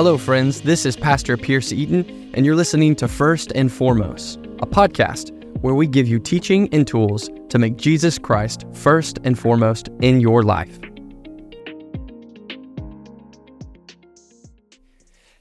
Hello, friends. This is Pastor Pierce Eaton, and you're listening to First and Foremost, a podcast where we give you teaching and tools to make Jesus Christ first and foremost in your life.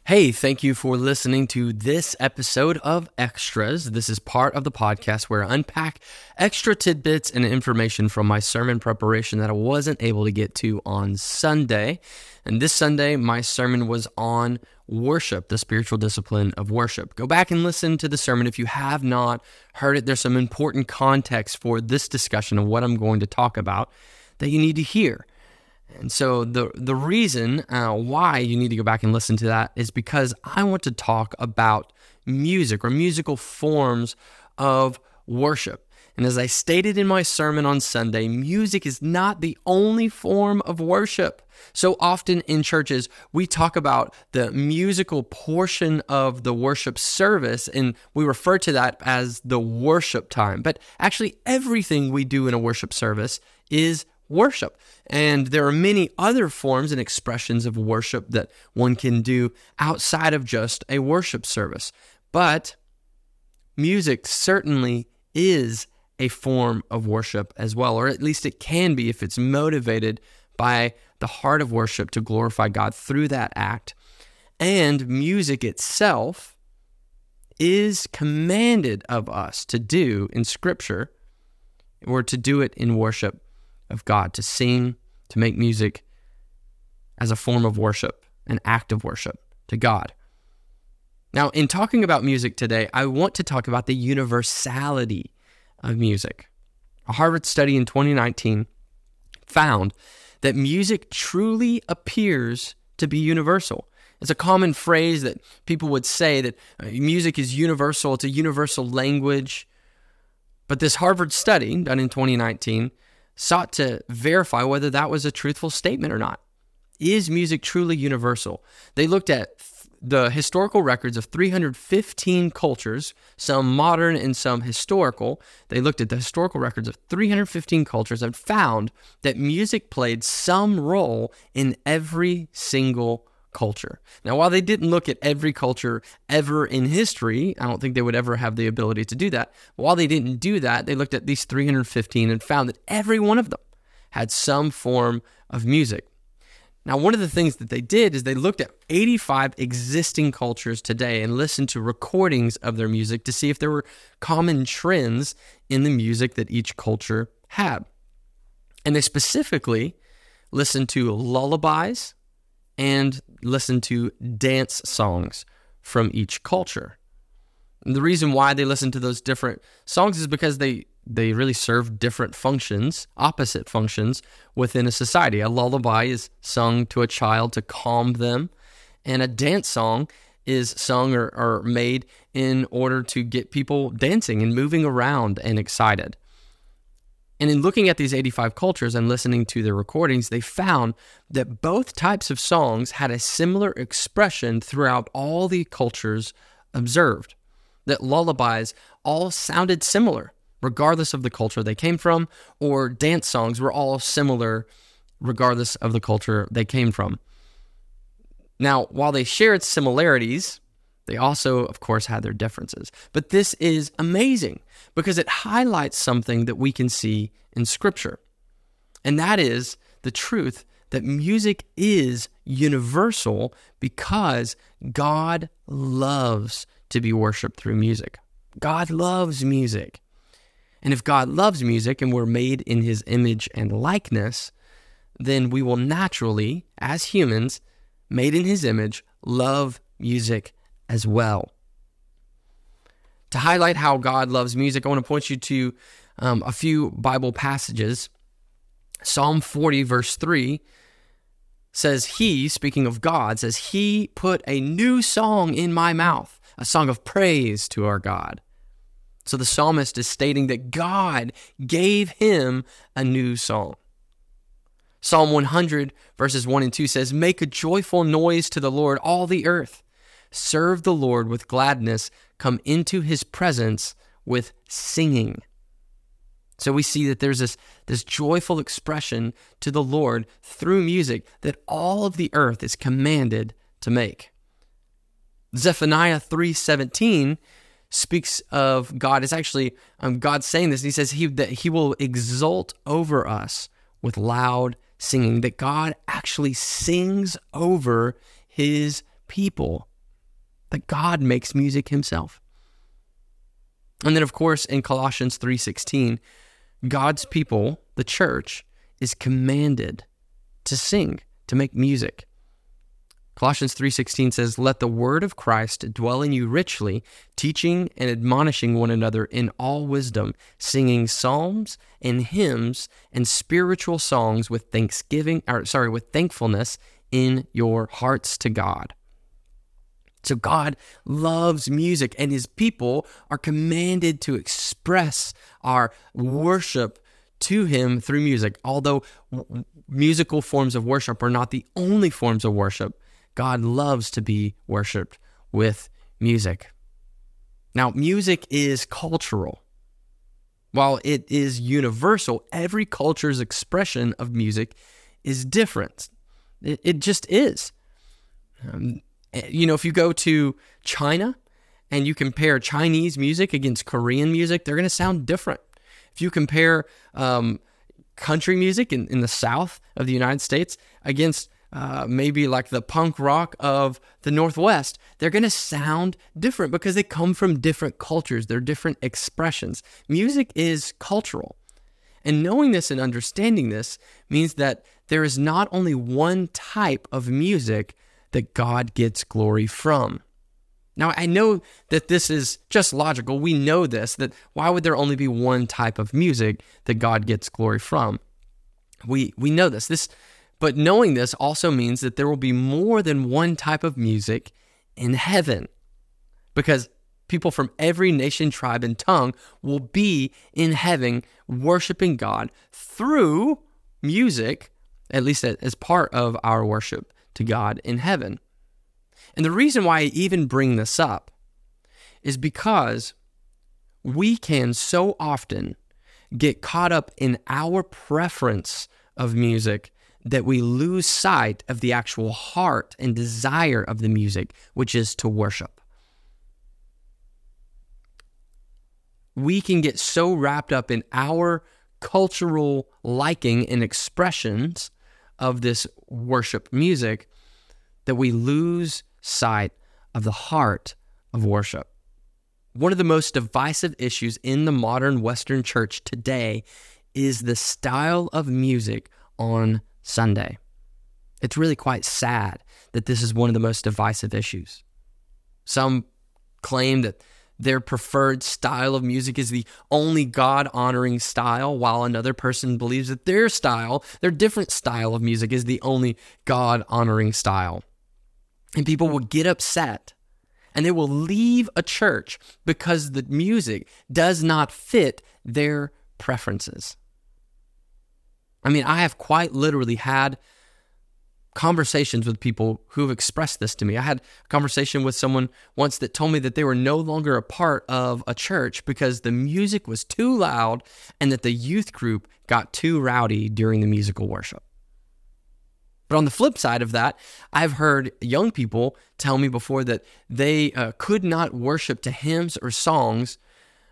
Hey, thank you for listening to this episode of Extras. This is part of the podcast where I unpack extra tidbits and information from my sermon preparation that I wasn't able to get to on Sunday. And this Sunday, my sermon was on worship, the spiritual discipline of worship. Go back and listen to the sermon if you have not heard it. There's some important context for this discussion of what I'm going to talk about that you need to hear. And so the the reason uh, why you need to go back and listen to that is because I want to talk about music or musical forms of worship. And as I stated in my sermon on Sunday, music is not the only form of worship. So often in churches, we talk about the musical portion of the worship service, and we refer to that as the worship time. But actually, everything we do in a worship service is worship. And there are many other forms and expressions of worship that one can do outside of just a worship service. But music certainly is a form of worship as well, or at least it can be if it's motivated by the heart of worship to glorify God through that act. And music itself is commanded of us to do in Scripture, or to do it in worship of God, to sing, to make music as a form of worship, an act of worship to God. Now, in talking about music today, I want to talk about the universality of music. A Harvard study in 2019 found that music truly appears to be universal. It's a common phrase that people would say that uh, music is universal, it's a universal language. But this Harvard study done in 2019 sought to verify whether that was a truthful statement or not. Is music truly universal? They looked at the historical records of 315 cultures, some modern and some historical. They looked at the historical records of 315 cultures and found that music played some role in every single culture. Now, while they didn't look at every culture ever in history, I don't think they would ever have the ability to do that. While they didn't do that, they looked at these 315 and found that every one of them had some form of music. Now, one of the things that they did is they looked at 85 existing cultures today and listened to recordings of their music to see if there were common trends in the music that each culture had. And they specifically listened to lullabies, and listen to dance songs from each culture. And the reason why they listen to those different songs is because they they really serve different functions, opposite functions within a society. A lullaby is sung to a child to calm them, and a dance song is sung or, or made in order to get people dancing and moving around and excited. And in looking at these 85 cultures and listening to their recordings, they found that both types of songs had a similar expression throughout all the cultures observed. That lullabies all sounded similar, regardless of the culture they came from, or dance songs were all similar, regardless of the culture they came from. Now, while they shared similarities, they also, of course, had their differences. But this is amazing because it highlights something that we can see in Scripture. And that is the truth that music is universal because God loves to be worshiped through music. God loves music. And if God loves music and we're made in his image and likeness, then we will naturally, as humans, made in his image, love music as well. To highlight how God loves music, I want to point you to um, a few Bible passages. Psalm 40, verse 3 says, He, speaking of God, says, He put a new song in my mouth, a song of praise to our God. So the psalmist is stating that God gave him a new song. Psalm 100, verses 1 and 2 says, Make a joyful noise to the Lord, all the earth. Serve the Lord with gladness. Come into his presence with singing. So we see that there's this, this joyful expression to the Lord through music that all of the earth is commanded to make. Zephaniah 3:17 speaks of God. It's actually um, God saying this. He says he, that he will exult over us with loud singing, that God actually sings over his people, that God makes music himself. And then of course in Colossians 3:16, God's people, the church, is commanded to sing, to make music. Colossians 3:16 says, "Let the word of Christ dwell in you richly, teaching and admonishing one another in all wisdom, singing psalms and hymns and spiritual songs with thanksgiving or sorry, with thankfulness in your hearts to God." So God loves music and his people are commanded to express our worship to him through music. Although musical forms of worship are not the only forms of worship, God loves to be worshiped with music. Now, music is cultural. While it is universal, every culture's expression of music is different. It, it just is. Um, you know, if you go to China and you compare Chinese music against Korean music, they're going to sound different. If you compare um, country music in, in the South of the United States against uh, maybe like the punk rock of the Northwest, they're going to sound different because they come from different cultures. They're different expressions. Music is cultural. And knowing this and understanding this means that there is not only one type of music that God gets glory from. Now, I know that this is just logical. We know this, that why would there only be one type of music that God gets glory from? We, we know this. This but knowing this also means that there will be more than one type of music in heaven because people from every nation, tribe, and tongue will be in heaven worshiping God through music, at least as part of our worship to God in heaven. And the reason why I even bring this up is because we can so often get caught up in our preference of music that we lose sight of the actual heart and desire of the music, which is to worship. We can get so wrapped up in our cultural liking and expressions of this worship music that we lose sight of the heart of worship. One of the most divisive issues in the modern Western church today is the style of music on Sunday. It's really quite sad that this is one of the most divisive issues. Some claim that their preferred style of music is the only God honoring style, while another person believes that their style, their different style of music, is the only God honoring style. And people will get upset and they will leave a church because the music does not fit their preferences. I mean, I have quite literally had conversations with people who've expressed this to me. I had a conversation with someone once that told me that they were no longer a part of a church because the music was too loud and that the youth group got too rowdy during the musical worship. But on the flip side of that, I've heard young people tell me before that they uh, could not worship to hymns or songs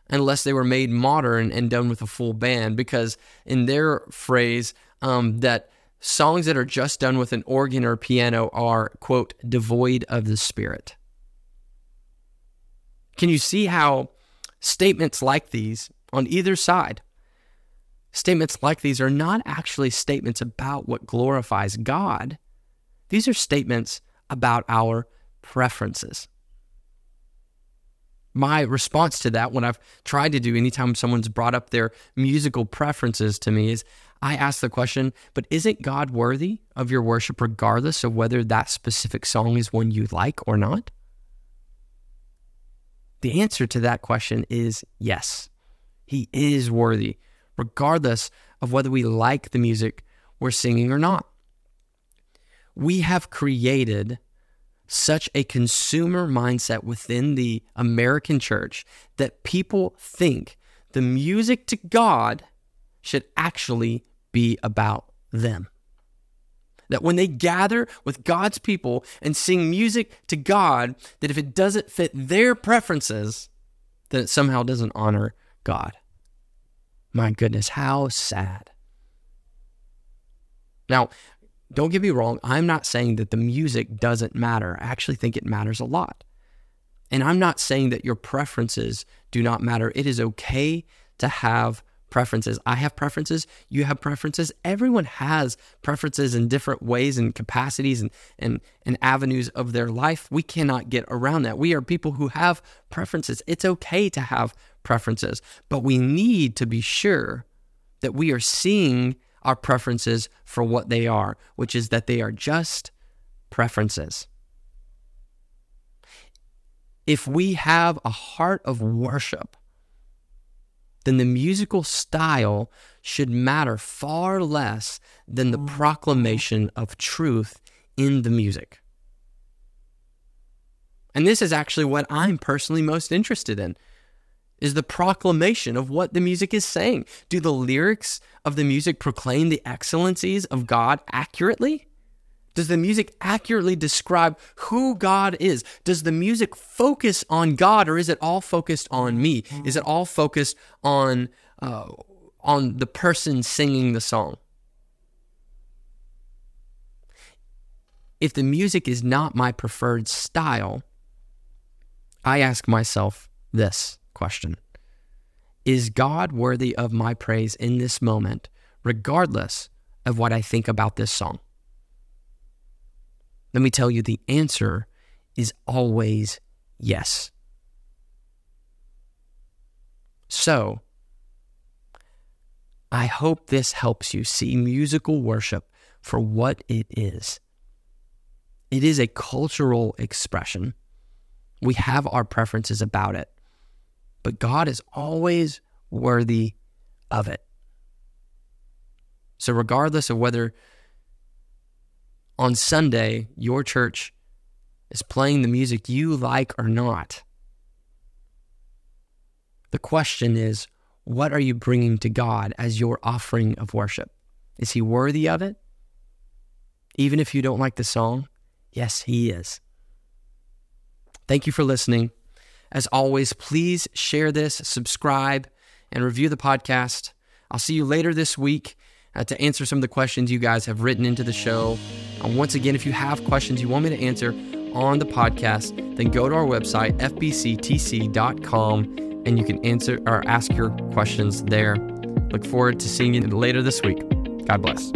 unless they were made modern and done with a full band, because in their phrase, um, that songs that are just done with an organ or piano are, quote, devoid of the spirit. Can you see how statements like these on either side, statements like these are not actually statements about what glorifies God? These are statements about our preferences my response to that, when I've tried to do anytime someone's brought up their musical preferences to me, is I ask the question, but isn't God worthy of your worship regardless of whether that specific song is one you like or not? The answer to that question is yes. He is worthy, regardless of whether we like the music we're singing or not. We have created such a consumer mindset within the American church that people think the music to God should actually be about them. That when they gather with God's people and sing music to God, that if it doesn't fit their preferences, then it somehow doesn't honor God. My goodness, how sad. Now, don't get me wrong, I'm not saying that the music doesn't matter. I actually think it matters a lot. And I'm not saying that your preferences do not matter. It is okay to have preferences. I have preferences. You have preferences. Everyone has preferences in different ways and capacities and, and, and avenues of their life. We cannot get around that. We are people who have preferences. It's okay to have preferences, but we need to be sure that we are seeing our preferences for what they are, which is that they are just preferences. If we have a heart of worship, then the musical style should matter far less than the proclamation of truth in the music. And this is actually what I'm personally most interested in is the proclamation of what the music is saying. Do the lyrics of the music proclaim the excellencies of God accurately? Does the music accurately describe who God is? Does the music focus on God or is it all focused on me? Is it all focused on uh, on the person singing the song? If the music is not my preferred style, I ask myself this question Is God worthy of my praise in this moment, regardless of what I think about this song? Let me tell you, the answer is always yes. So, I hope this helps you see musical worship for what it is. It is a cultural expression. We have our preferences about it, but God is always worthy of it. So, regardless of whether on Sunday, your church is playing the music you like or not. The question is, what are you bringing to God as your offering of worship? Is He worthy of it? Even if you don't like the song? Yes, He is. Thank you for listening. As always, please share this, subscribe, and review the podcast. I'll see you later this week uh, to answer some of the questions you guys have written into the show. Uh, once again, if you have questions you want me to answer on the podcast, then go to our website, fbctc.com, and you can answer or ask your questions there. Look forward to seeing you later this week. God bless.